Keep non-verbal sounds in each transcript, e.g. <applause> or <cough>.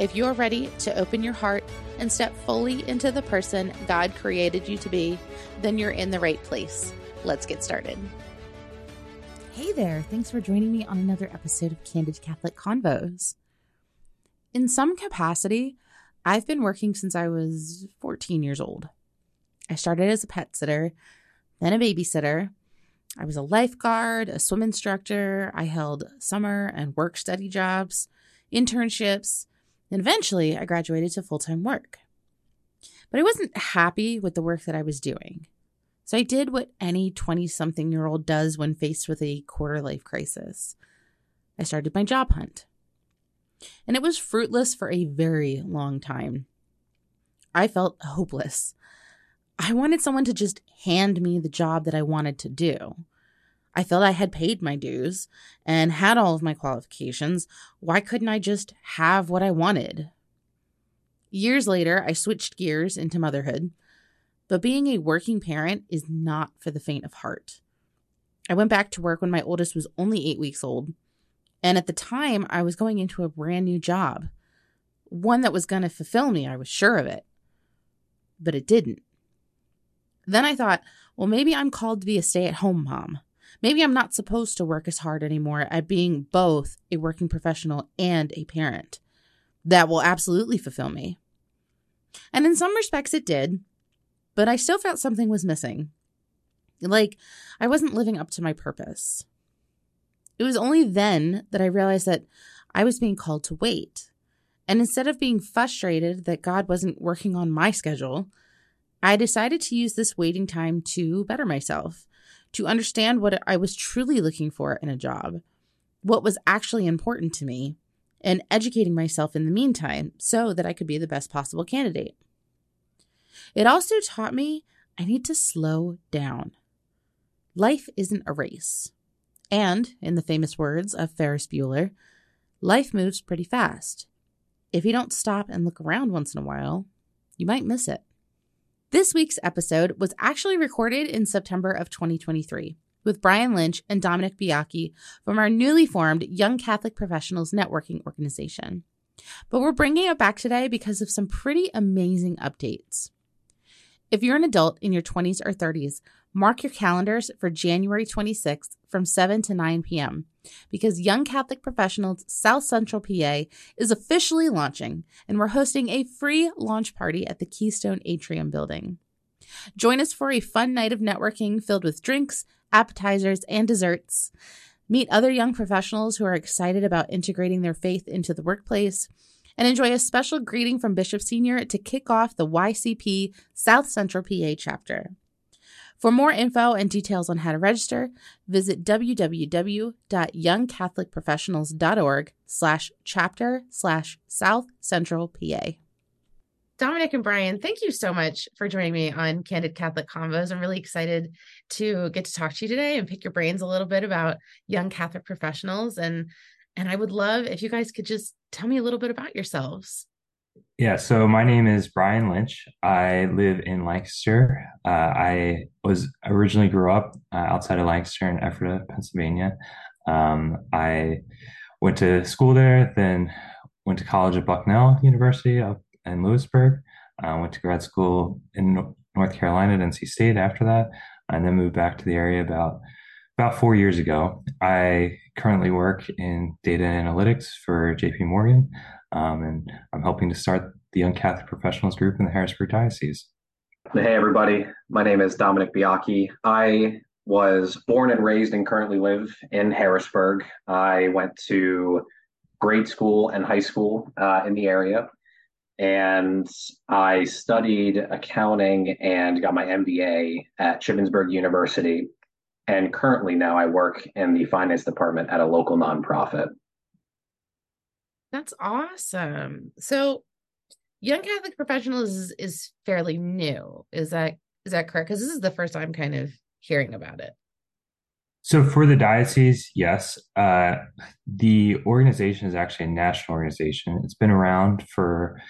If you're ready to open your heart and step fully into the person God created you to be, then you're in the right place. Let's get started. Hey there, thanks for joining me on another episode of Candid Catholic Convos. In some capacity, I've been working since I was 14 years old. I started as a pet sitter, then a babysitter. I was a lifeguard, a swim instructor. I held summer and work study jobs, internships, and eventually I graduated to full time work. But I wasn't happy with the work that I was doing. So I did what any 20 something year old does when faced with a quarter life crisis I started my job hunt. And it was fruitless for a very long time. I felt hopeless. I wanted someone to just hand me the job that I wanted to do. I felt I had paid my dues and had all of my qualifications. Why couldn't I just have what I wanted? Years later, I switched gears into motherhood, but being a working parent is not for the faint of heart. I went back to work when my oldest was only eight weeks old, and at the time, I was going into a brand new job, one that was going to fulfill me, I was sure of it. But it didn't. Then I thought, well, maybe I'm called to be a stay at home mom. Maybe I'm not supposed to work as hard anymore at being both a working professional and a parent. That will absolutely fulfill me. And in some respects, it did, but I still felt something was missing. Like I wasn't living up to my purpose. It was only then that I realized that I was being called to wait. And instead of being frustrated that God wasn't working on my schedule, I decided to use this waiting time to better myself, to understand what I was truly looking for in a job, what was actually important to me, and educating myself in the meantime so that I could be the best possible candidate. It also taught me I need to slow down. Life isn't a race. And, in the famous words of Ferris Bueller, life moves pretty fast. If you don't stop and look around once in a while, you might miss it. This week's episode was actually recorded in September of 2023 with Brian Lynch and Dominic Biacchi from our newly formed Young Catholic Professionals Networking Organization. But we're bringing it back today because of some pretty amazing updates. If you're an adult in your 20s or 30s, mark your calendars for January 26th from 7 to 9 p.m. because Young Catholic Professionals South Central PA is officially launching and we're hosting a free launch party at the Keystone Atrium building. Join us for a fun night of networking filled with drinks, appetizers, and desserts. Meet other young professionals who are excited about integrating their faith into the workplace and enjoy a special greeting from Bishop Senior to kick off the YCP South Central PA chapter. For more info and details on how to register, visit www.youngcatholicprofessionals.org slash chapter slash South Central PA. Dominic and Brian, thank you so much for joining me on Candid Catholic Convos. I'm really excited to get to talk to you today and pick your brains a little bit about young Catholic professionals. And and I would love if you guys could just tell me a little bit about yourselves. Yeah, so my name is Brian Lynch. I live in Lancaster. Uh, I was originally grew up uh, outside of Lancaster in Ephrata, Pennsylvania. Um, I went to school there, then went to college at Bucknell University up in Lewisburg. Uh, went to grad school in North Carolina at NC State after that, and then moved back to the area about about four years ago. I currently work in data analytics for JP Morgan, um, and I'm helping to start the Young Catholic Professionals Group in the Harrisburg Diocese. Hey, everybody. My name is Dominic Biacchi. I was born and raised and currently live in Harrisburg. I went to grade school and high school uh, in the area. And I studied accounting and got my MBA at Shippensburg University. And currently now I work in the finance department at a local nonprofit. That's awesome. So Young Catholic Professionals is, is fairly new. Is that is that correct? Because this is the first time kind of hearing about it. So for the diocese, yes, uh, the organization is actually a national organization. It's been around for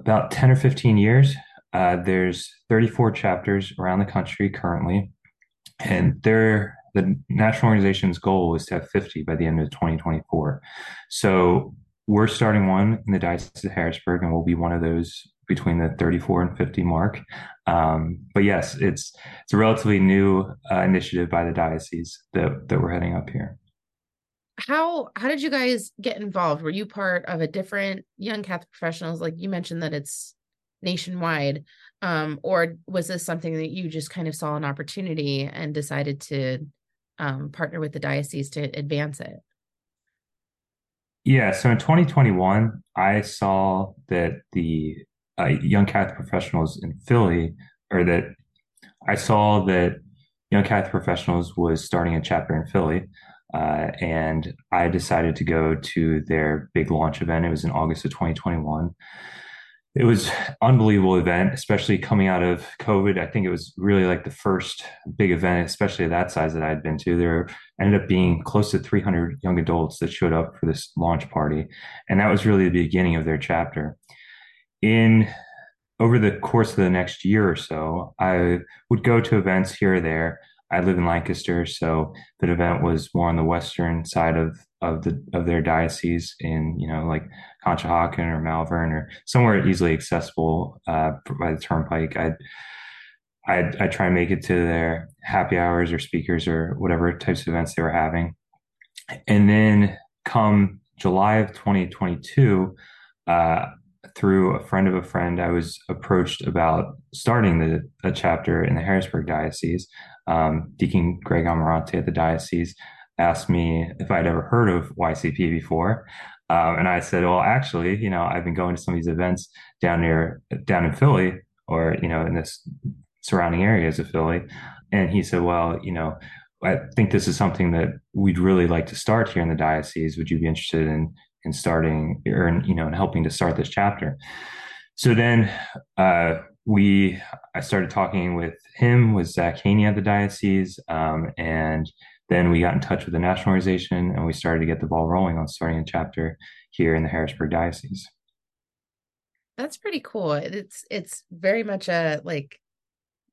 about 10 or 15 years. Uh, there's 34 chapters around the country currently, and they're the national organization's goal is to have 50 by the end of 2024. So we're starting one in the Diocese of Harrisburg, and we'll be one of those between the 34 and 50 mark. Um, but yes, it's it's a relatively new uh, initiative by the diocese that that we're heading up here. How how did you guys get involved? Were you part of a different young Catholic professionals? Like you mentioned that it's nationwide, um, or was this something that you just kind of saw an opportunity and decided to um, partner with the diocese to advance it? Yeah, so in 2021, I saw that the uh, Young Catholic Professionals in Philly, or that I saw that Young Catholic Professionals was starting a chapter in Philly. Uh, and I decided to go to their big launch event. It was in August of 2021. It was unbelievable event, especially coming out of COVID. I think it was really like the first big event, especially that size that I'd been to. There ended up being close to 300 young adults that showed up for this launch party, and that was really the beginning of their chapter in over the course of the next year or so, I would go to events here or there. I live in Lancaster, so the event was more on the western side of of the of their diocese in you know like Conshohocken or Malvern or somewhere easily accessible uh, by the turnpike. I'd I'd, I'd try and make it to their happy hours or speakers or whatever types of events they were having, and then come July of 2022. Uh, through a friend of a friend, I was approached about starting the, a chapter in the Harrisburg Diocese. Um, Deacon Greg Amarante at the diocese asked me if I'd ever heard of YCP before. Um, and I said, well, actually, you know, I've been going to some of these events down near, down in Philly or, you know, in this surrounding areas of Philly. And he said, well, you know, I think this is something that we'd really like to start here in the diocese. Would you be interested in in starting or in, you know in helping to start this chapter so then uh, we i started talking with him with zach haney at the diocese um, and then we got in touch with the national organization and we started to get the ball rolling on starting a chapter here in the harrisburg diocese that's pretty cool it's it's very much a like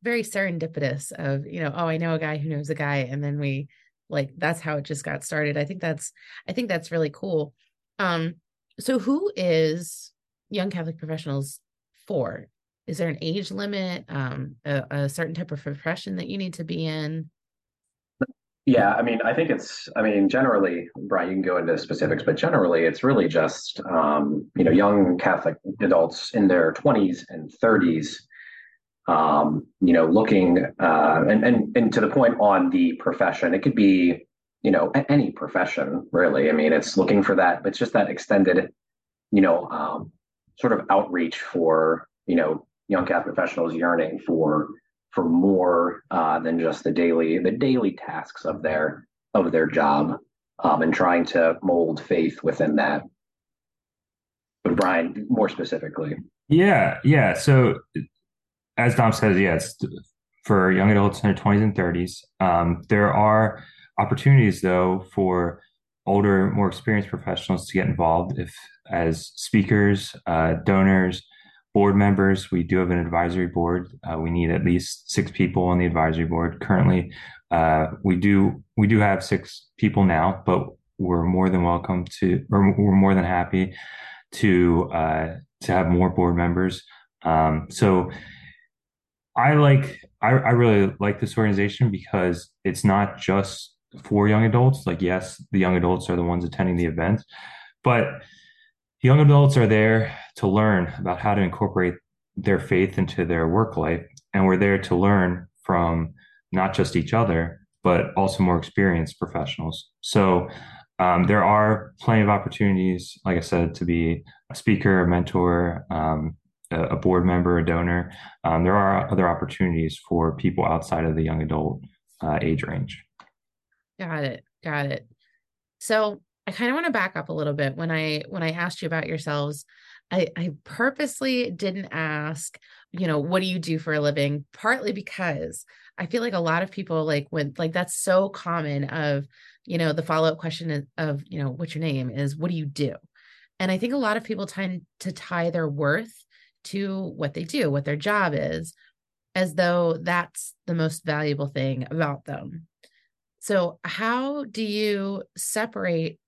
very serendipitous of you know oh i know a guy who knows a guy and then we like that's how it just got started i think that's i think that's really cool um, so who is young Catholic professionals for? Is there an age limit, um, a, a certain type of profession that you need to be in? Yeah, I mean, I think it's, I mean, generally, Brian, you can go into specifics, but generally, it's really just, um, you know, young Catholic adults in their 20s and 30s, um, you know, looking, uh, and, and, and to the point on the profession, it could be you know any profession really. I mean it's looking for that but it's just that extended you know um, sort of outreach for you know young catholic professionals yearning for for more uh, than just the daily the daily tasks of their of their job um, and trying to mold faith within that. But brian more specifically. Yeah yeah. So as dom says yes for young adults in their 20s and 30s um, there are opportunities though for older more experienced professionals to get involved if as speakers uh, donors board members. We do have an advisory board. Uh, we need at least six people on the advisory board. Currently uh, we do we do have six people now but we're more than welcome to or we're more than happy to uh, to have more board members. Um, so i like I, I really like this organization because it's not just for young adults. Like, yes, the young adults are the ones attending the event, but young adults are there to learn about how to incorporate their faith into their work life. And we're there to learn from not just each other, but also more experienced professionals. So um, there are plenty of opportunities, like I said, to be a speaker, a mentor, um, a, board member, a donor. Um, there are other opportunities for people outside of the young adult uh, age range. Got it. Got it. So I kind of want to back up a little bit when I when I asked you about yourselves. I, I purposely didn't ask, you know, what do you do for a living? Partly because I feel like a lot of people like when like that's so common of, you know, the follow-up question of, you know, what's your name is what do you do? And I think a lot of people tend to tie their worth to what they do, what their job is, as though that's the most valuable thing about them. So, how do you separate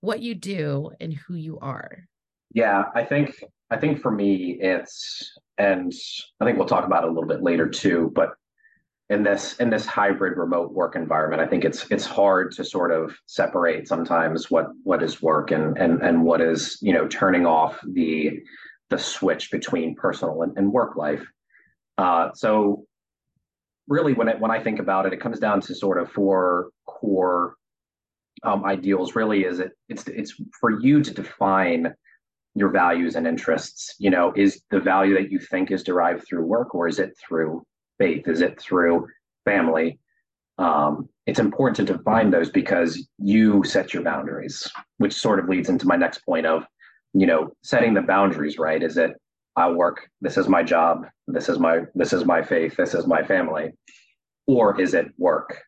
what you do and who you are? Yeah, I think I think for me it's and I think we'll talk about it a little bit later too, but in this in this hybrid remote work environment, I think it's it's hard to sort of separate sometimes what what is work and and and what is, you know, turning off the the switch between personal and, and work life. Uh, so really when it when I think about it, it comes down to sort of four core um, ideals really is it it's it's for you to define your values and interests you know is the value that you think is derived through work or is it through faith? Is it through family? Um, it's important to define those because you set your boundaries which sort of leads into my next point of you know setting the boundaries right? Is it i work this is my job this is my this is my faith this is my family? Or is it work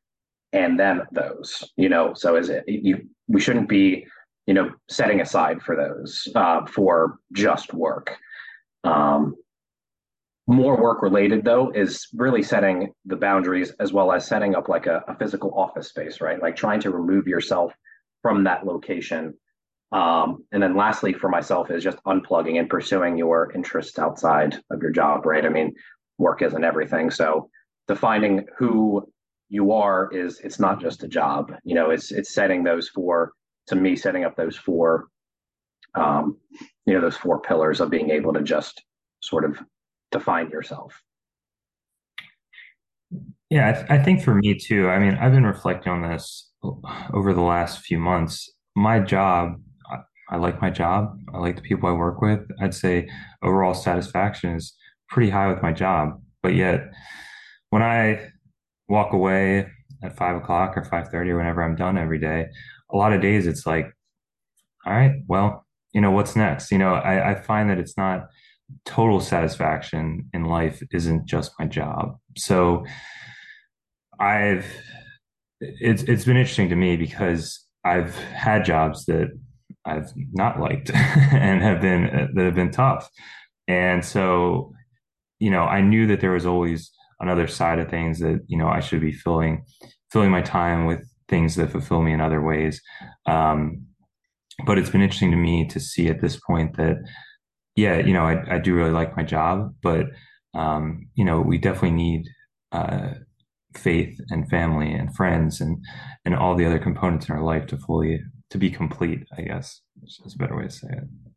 and then those you know so is it you we shouldn't be you know setting aside for those uh, for just work. Um, more work related though is really setting the boundaries as well as setting up like a, a, physical office space right? Like trying to remove yourself from that location. Um, and then lastly for myself is just unplugging and pursuing your interests outside of your job right? I mean work isn't everything. So defining who you are is it's not just a job. You know it's it's setting those four to me setting up those four um you know those four pillars of being able to just sort of define yourself. Yeah I, th- I think for me too i mean i've been reflecting on this over the last few months. My job I, I like my job. I like the people i work with. I'd say overall satisfaction is pretty high with my job. But yet when i walk away at five o'clock or five thirty or whenever I'm done every day. A lot of days it's like, all right, well, you know, what's next? You know, I, I find that it's not total satisfaction in life isn't just my job. So I've it's it's been interesting to me because I've had jobs that I've not liked <laughs> and have been that have been tough. And so, you know, I knew that there was always another side of things that you know I should be filling filling my time with things that fulfill me in other ways. Um, but it's been interesting to me to see at this point that yeah, you know, I, I do really like my job, but um, you know, we definitely need uh, faith and family and friends and and all the other components in our life to fully to be complete. I guess is a better way to say it.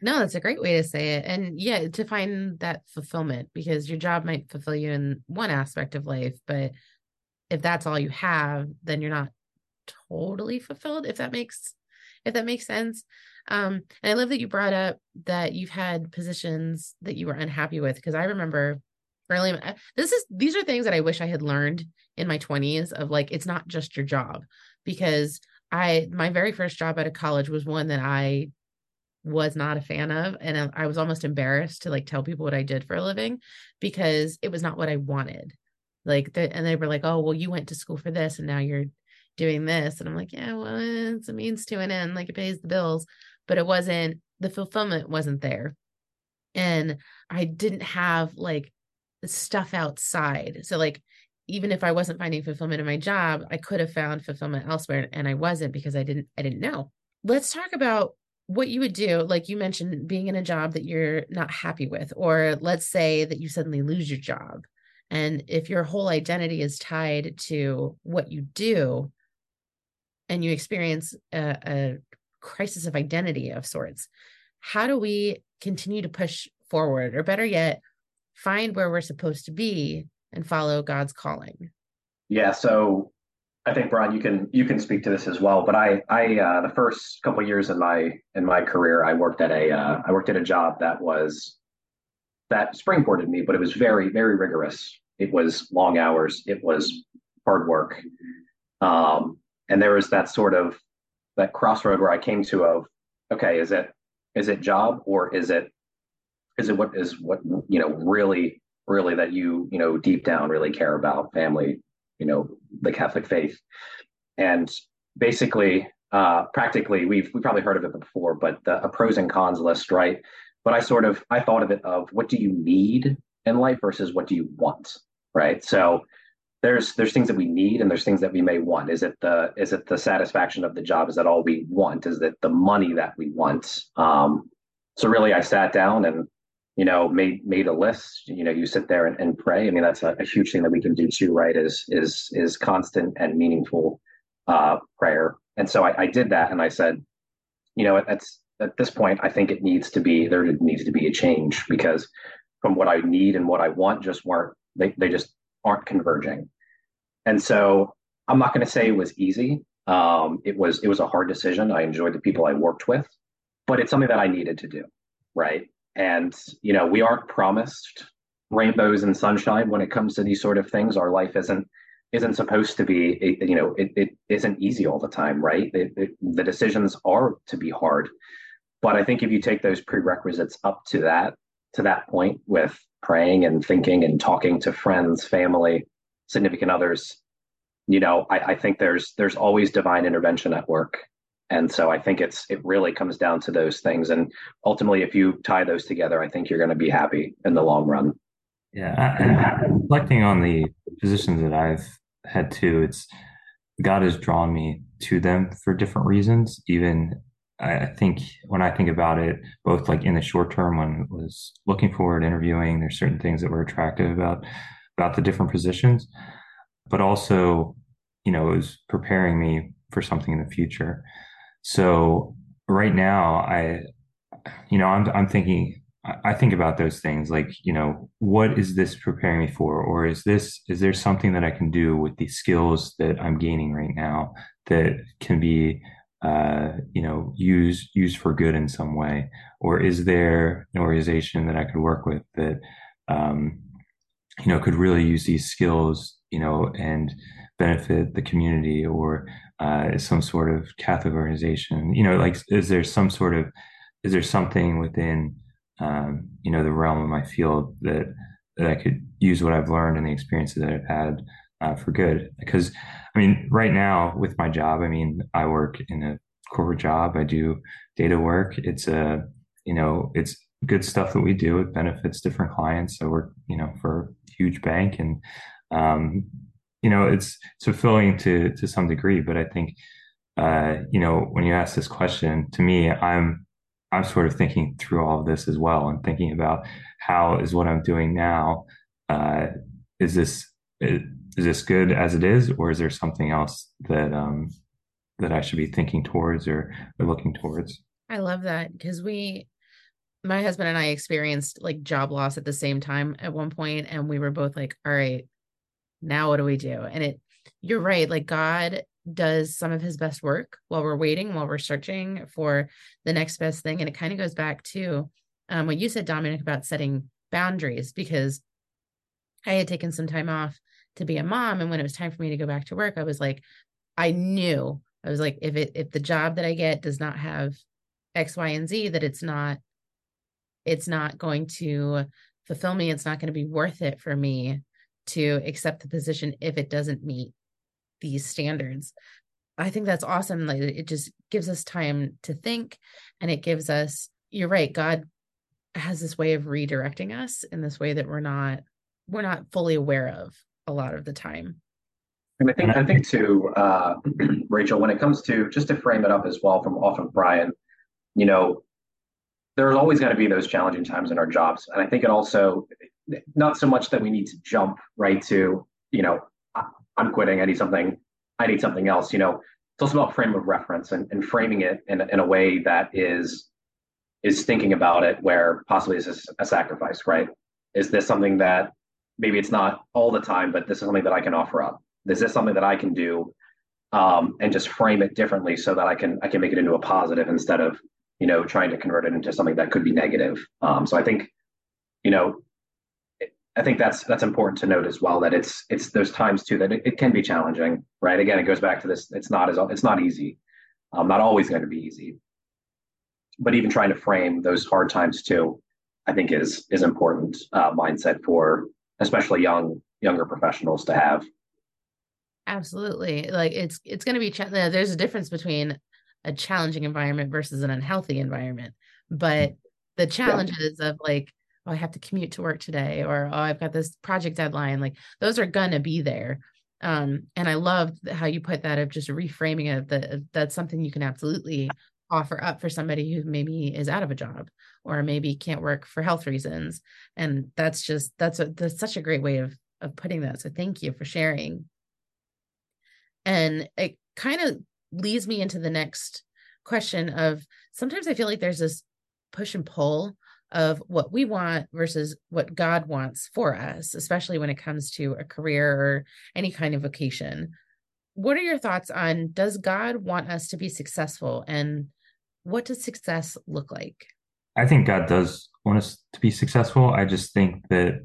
No, that's a great way to say it. And yeah, to find that fulfillment because your job might fulfill you in one aspect of life, but if that's all you have, then you're not totally fulfilled, if that makes if that makes sense. Um, and I love that you brought up that you've had positions that you were unhappy with because I remember early uh, this is these are things that I wish I had learned in my 20s of like it's not just your job because I my very first job out of college was one that I was not a fan of and I was almost embarrassed to like tell people what I did for a living because it was not what I wanted. Like the, and they were like, "Oh, well you went to school for this and now you're doing this." And I'm like, "Yeah, well, it's a means to an end, like it pays the bills." But it wasn't the fulfillment wasn't there. And I didn't have like stuff outside. So like even if I wasn't finding fulfillment in my job, I could have found fulfillment elsewhere and I wasn't because I didn't I didn't know. Let's talk about what you would do, like you mentioned, being in a job that you're not happy with, or let's say that you suddenly lose your job. And if your whole identity is tied to what you do and you experience a, a crisis of identity of sorts, how do we continue to push forward, or better yet, find where we're supposed to be and follow God's calling? Yeah. So I think Brian, you can you can speak to this as well. But I I uh, the first couple years in my in my career, I worked at a uh, I worked at a job that was that springboarded me, but it was very very rigorous. It was long hours. It was hard work, um, and there was that sort of that crossroad where I came to of, okay, is it is it job or is it is it what is what you know really really that you you know deep down really care about family, you know the Catholic faith, and basically uh, practically we've we probably heard of it before, but the, a pros and cons list, right? But I sort of I thought of it of what do you need in life versus what do you want, right? So there's there's things that we need and there's things that we may want. Is it the is it the satisfaction of the job? Is that all we want? Is it the money that we want? Um, so really, I sat down and you know made made a list. You know, you sit there and, and pray. I mean, that's a, a, huge thing that we can do too, right? Is is is constant and meaningful uh, prayer. And so I, I did that, and I said, you know, at, at this point, I think it needs to be there needs to be a change because from what I need and what I want just weren't they they just aren't converging. And so I'm not going to say it was easy. Um, it was it was a hard decision. I enjoyed the people I worked with, but it's something that I needed to do, right? And you know, we aren't promised rainbows and sunshine when it comes to these sort of things. Our life isn't isn't supposed to be you know it, it isn't easy all the time right it, it, the decisions are to be hard but i think if you take those prerequisites up to that to that point with praying and thinking and talking to friends, family, significant others, you know, I, I think there's there's always divine intervention at work. And so I think it's it really comes down to those things. And ultimately, if you tie those together, I think you're going to be happy in the long run. Yeah, and reflecting on the positions that I've had too, it's God has drawn me to them for different reasons, even I think when I think about it, both like in the short term when I was looking forward, interviewing, there's certain things that were attractive about about the different positions, but also, you know, it was preparing me for something in the future. So right now, I, you know, I'm I'm thinking I think about those things like, you know, what is this preparing me for? Or is this, is there something that I can do with the skills that I'm gaining right now that can be uh, you know, use use for good in some way, or is there an organization that I could work with that, um, you know, could really use these skills, you know, and benefit the community, or uh, some sort of Catholic organization, you know, like is there some sort of is there something within um, you know the realm of my field that that I could use what I've learned and the experiences that I've had uh, for good. Because, I mean, right now with my job, I mean, I work in a corporate job. I do data work. It's a, you know, it's good stuff that we do. It benefits different clients. So we're, you know, for a huge bank and, um, you know, it's, it's fulfilling to, to some degree, but I think, uh, you know, when you ask this question to me, I'm, I'm sort of thinking through all of this as well and thinking about how is what I'm doing now, uh, is this, is this good as it is, or is there something else that um, that I should be thinking towards or, or looking towards? I love that because we, my husband and I experienced like job loss at the same time at one point, and we were both like, "All right, now what do we do?" And it, you're right, like God does some of his best work while we're waiting, while we're searching for the next best thing, and it kind of goes back to um, what you said, Dominic, about setting boundaries because I had taken some time off to be a mom. And when it was time for me to go back to work i was like i knew i was like if it if the job that i get does not have x y and z that it's not it's not going to fulfill me. It's not going to be worth it for me to accept the position if it doesn't meet these standards i think that's awesome like it just gives us time to think and it gives us you're right god has this way of redirecting us in this way that we're not we're not fully aware of a lot of the time. And I think I think too, uh, <clears throat> Rachel, when it comes to just to frame it up as well from off of Brian, you know, there's always going to be those challenging times in our jobs, and I think it also not so much that we need to jump right to you know I'm quitting, I need something, I need something else. You know, it's also about frame of reference and, and framing it in in a way that is is thinking about it where possibly is this a sacrifice, right? Is this something that maybe it's not all the time, but this is something that I can offer up. Is this is something that I can do um, and just frame it differently so that I can I can make it into a positive instead of you know trying to convert it into something that could be negative. Um, so I think you know I think that's that's important to note as well that it's it's those times too that it, it, can be challenging, right? Again, it goes back to this. It's not as it's not easy, Um, not always going to be easy, but even trying to frame those hard times too, I think is is important uh, mindset for especially young younger professionals to have. Absolutely, like it's it's going to be ch- there's a difference between a challenging environment versus an unhealthy environment, but the challenges yeah. of like oh, I have to commute to work today, or oh, I've got this project deadline. Like those are gonna be there. Um, and I love how you put that of just reframing of that that's something you can absolutely offer up for somebody who maybe is out of a job or maybe can't work for health reasons. And that's just that's a that's such a great way of of putting that. So thank you for sharing. And it kind of leads me into the next question of sometimes I feel like there's this push and pull of what we want versus what God wants for us, especially when it comes to a career or any kind of vocation. What are your thoughts on does God want us to be successful and what does success look like? I think God does want us to be successful. I just think that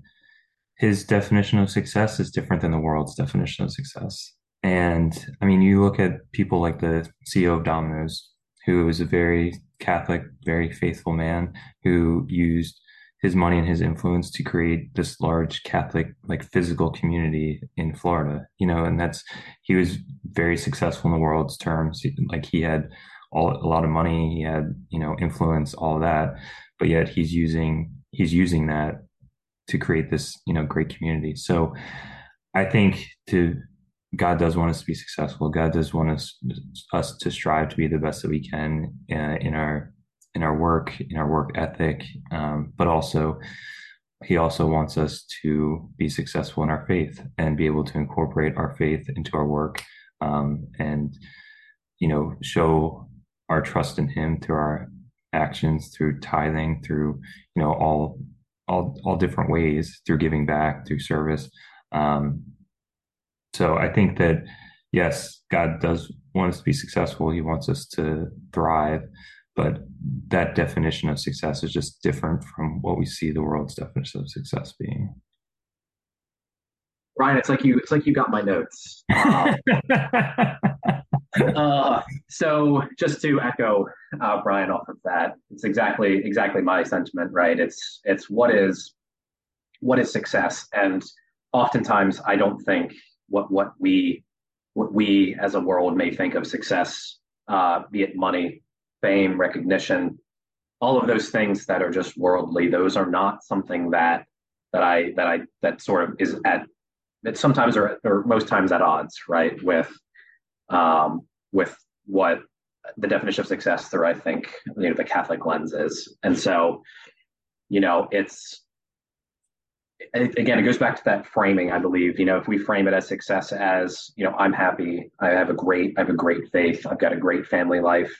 his definition of success is different than the world's definition of success. And I mean, you look at people like the CEO of Domino's, who was a very Catholic, very faithful man who used his money and his influence to create this large Catholic, like physical community in Florida, you know, and that's, he was very successful in the world's terms. Like he had all, a lot of money, he had, you know, influence, all that, but yet he's using, he's using that to create this, you know, great community. So I think to, God does want us to be successful. God does want us us to strive to be the best that we can uh, in our in our work, in our work ethic, um, but also He also wants us to be successful in our faith and be able to incorporate our faith into our work, um, and you know show our trust in Him through our actions, through tithing, through you know all all all different ways, through giving back, through service. Um, so I think that yes, God does want us to be successful. He wants us to thrive, but that definition of success is just different from what we see the world's definition of success being. Ryan, it's like you it's like you got my notes. <laughs> Um, uh, so just to echo uh, Brian off of that, it's exactly exactly my sentiment, right? It's it's what is what is success, and oftentimes I don't think what what we what we as a world may think of success, uh, be it money, fame, recognition, all of those things that are just worldly. Those are not something that that I that I that sort of is at that sometimes are or most times at odds, right, with um, with what the definition of success through I think you know the Catholic lens is, and so you know it's again, it goes back to that framing. I believe you know if we frame it as success as you know I'm happy, I have a great, I have a great faith, I've got a great family life,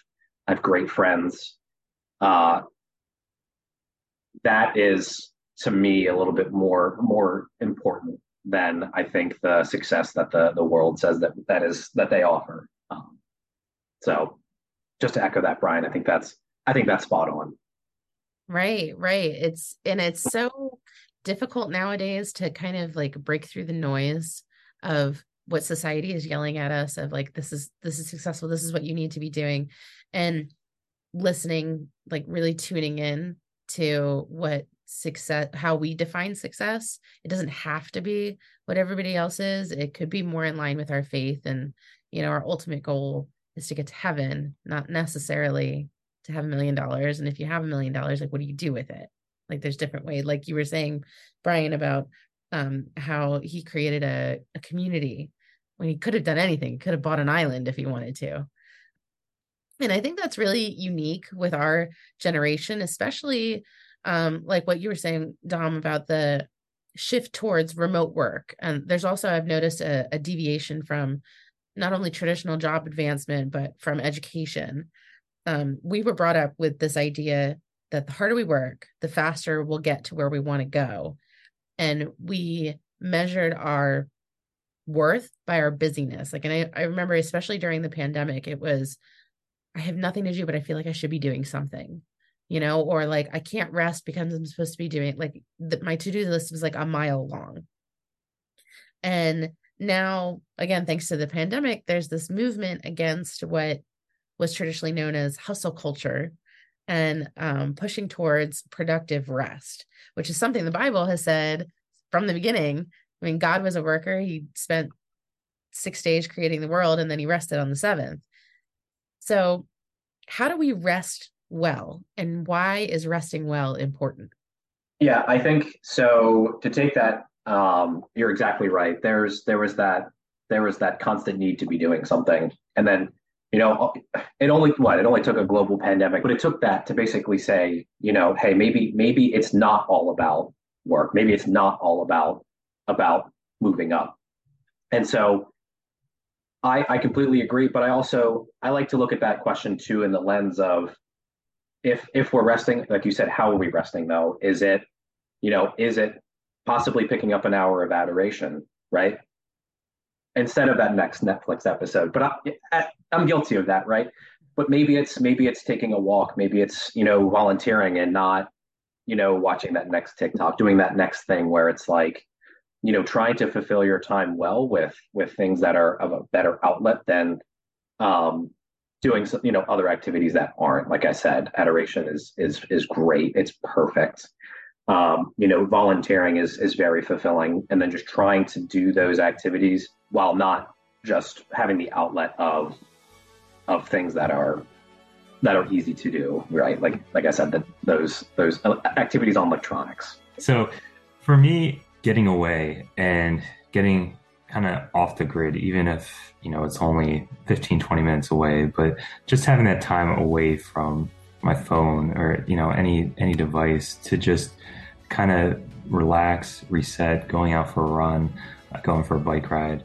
I have great friends. Uh, that is to me a little bit more more important than I think the success that the the world says that that is that they offer. Um, so, just to echo that, Brian, I think that's I think that's spot on. Right, right. It's and it's so difficult nowadays to kind of like break through the noise of what society is yelling at us of like this is this is successful this is what you need to be doing and listening like really tuning in to what success how we define success. It doesn't have to be what everybody else is. It could be more in line with our faith and you know our ultimate goal is to get to heaven not necessarily to have a million dollars. And if you have a million dollars like what do you do with it like there's different ways like you were saying brian about um how he created a, a community when he could have done anything could have bought an island if he wanted to. And i think that's really unique with our generation especially um like what you were saying dom about the shift towards remote work. And there's also i've noticed a, a deviation from not only traditional job advancement but from education. Um, we were brought up with this idea that the harder we work, the faster we'll get to where we want to go. And we measured our worth by our busyness. Like, and I, I remember, especially during the pandemic, it was, I have nothing to do, but I feel like I should be doing something, you know, or like I can't rest because I'm supposed to be doing like the, my to do list was like a mile long. And now, again, thanks to the pandemic, there's this movement against what was traditionally known as hustle culture and um, pushing towards productive rest, which is something the Bible has said from the beginning. I mean, God was a worker. He spent six days creating the world and then he rested on the seventh. So, how do we rest well and why is resting well important? Yeah, I think so. To take that, um, you're exactly right. There's there was that there was that constant need to be doing something, and then you know it only what it only took a global pandemic, but it took that to basically say, you know, hey, maybe maybe it's not all about work. Maybe it's not all about about moving up, and so I, I completely agree, but I also I like to look at that question too in the lens of if if we're resting, like you said, how are we resting though? Is it, you know, is it possibly picking up an hour of adoration, right? Instead of that next Netflix episode. But I, I'm guilty of that, right? But maybe it's maybe it's taking a walk, maybe it's you know volunteering and not, you know, watching that next TikTok, doing that next thing where it's like, you know trying to fulfill your time well with with things that are of a better outlet than um doing you know other activities that aren't like i said adoration is is is great it's perfect um you know volunteering is is very fulfilling. And then just trying to do those activities while not just having the outlet of of things that are that are easy to do right? Like like i said that those those activities on electronics. So for me getting away and getting kind of off the grid, even if, you know, it's only 15, 20 minutes away, but just having that time away from my phone or, you know, any, any device to just kind of relax, reset, going out for a run, uh, going for a bike ride.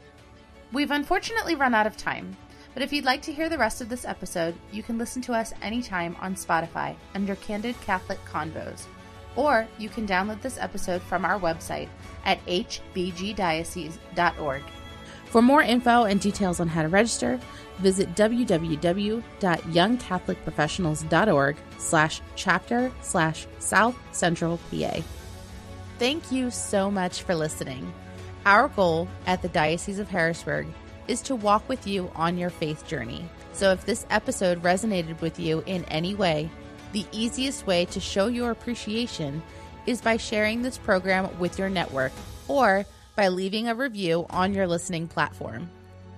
We've unfortunately run out of time, but if you'd like to hear the rest of this episode, you can listen to us anytime on Spotify under Candid Catholic Convos or you can download this episode from our website at hbgdiocese.org. For more info and details on how to register, visit www.youngcatholicprofessionals.org slash chapter slash South Central PA. Thank you so much for listening. Our goal at the Diocese of Harrisburg is to walk with you on your faith journey. So if this episode resonated with you in any way, the easiest way to show your appreciation is by sharing this program with your network or by leaving a review on your listening platform.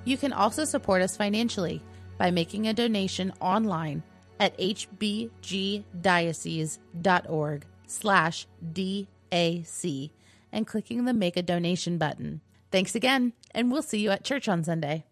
You can also support us financially by making a donation online at hbgdiocese.org slash DAC and clicking the Make a Donation button. Thanks again, and we'll see you at church on Sunday.